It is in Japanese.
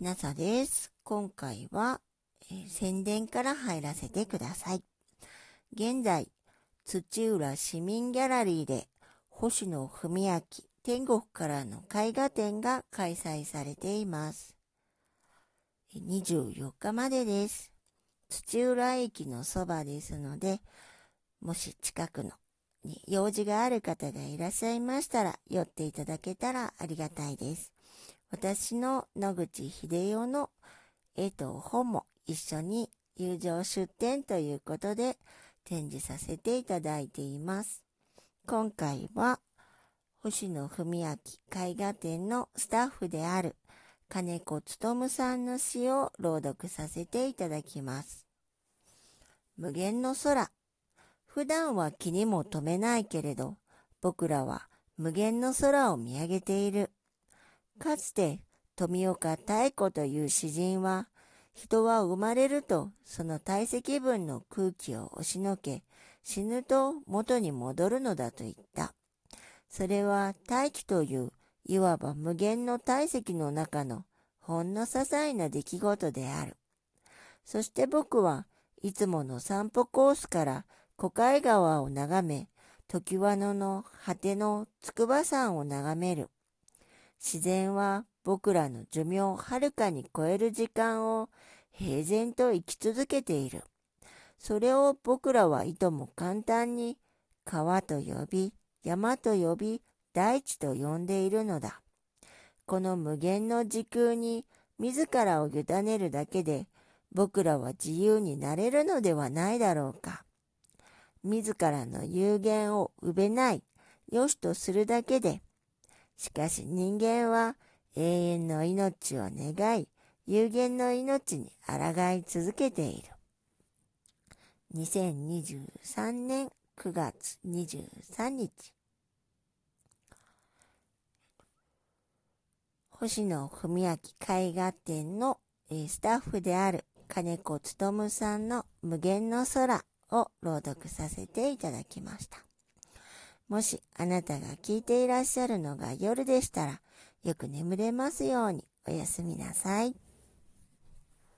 ひなさです。今回は、えー、宣伝から入らせてください。現在、土浦市民ギャラリーで星野文明天国からの絵画展が開催されています。24日までです。土浦駅のそばですので、もし近くのに用事がある方がいらっしゃいましたら、寄っていただけたらありがたいです。私の野口秀夫の絵と本も一緒に友情出展ということで展示させていただいています。今回は星野文明絵画展のスタッフである金子勉さんの詩を朗読させていただきます。無限の空。普段は気にも留めないけれど、僕らは無限の空を見上げている。かつて富岡妙子という詩人は、人は生まれるとその体積分の空気を押しのけ、死ぬと元に戻るのだと言った。それは大気といういわば無限の体積の中のほんの些細な出来事である。そして僕はいつもの散歩コースから小海川を眺め、時和野の果ての筑波山を眺める。自然は僕らの寿命をはるかに超える時間を平然と生き続けている。それを僕らはいとも簡単に川と呼び、山と呼び、大地と呼んでいるのだ。この無限の時空に自らを委ねるだけで僕らは自由になれるのではないだろうか。自らの有限をうべない、よしとするだけで、しかし人間は永遠の命を願い、有限の命に抗い続けている。2023年9月23日星野文明絵画展のスタッフである金子勉さんの無限の空を朗読させていただきました。もしあなたが聞いていらっしゃるのが夜でしたら、よく眠れますようにおやすみなさい。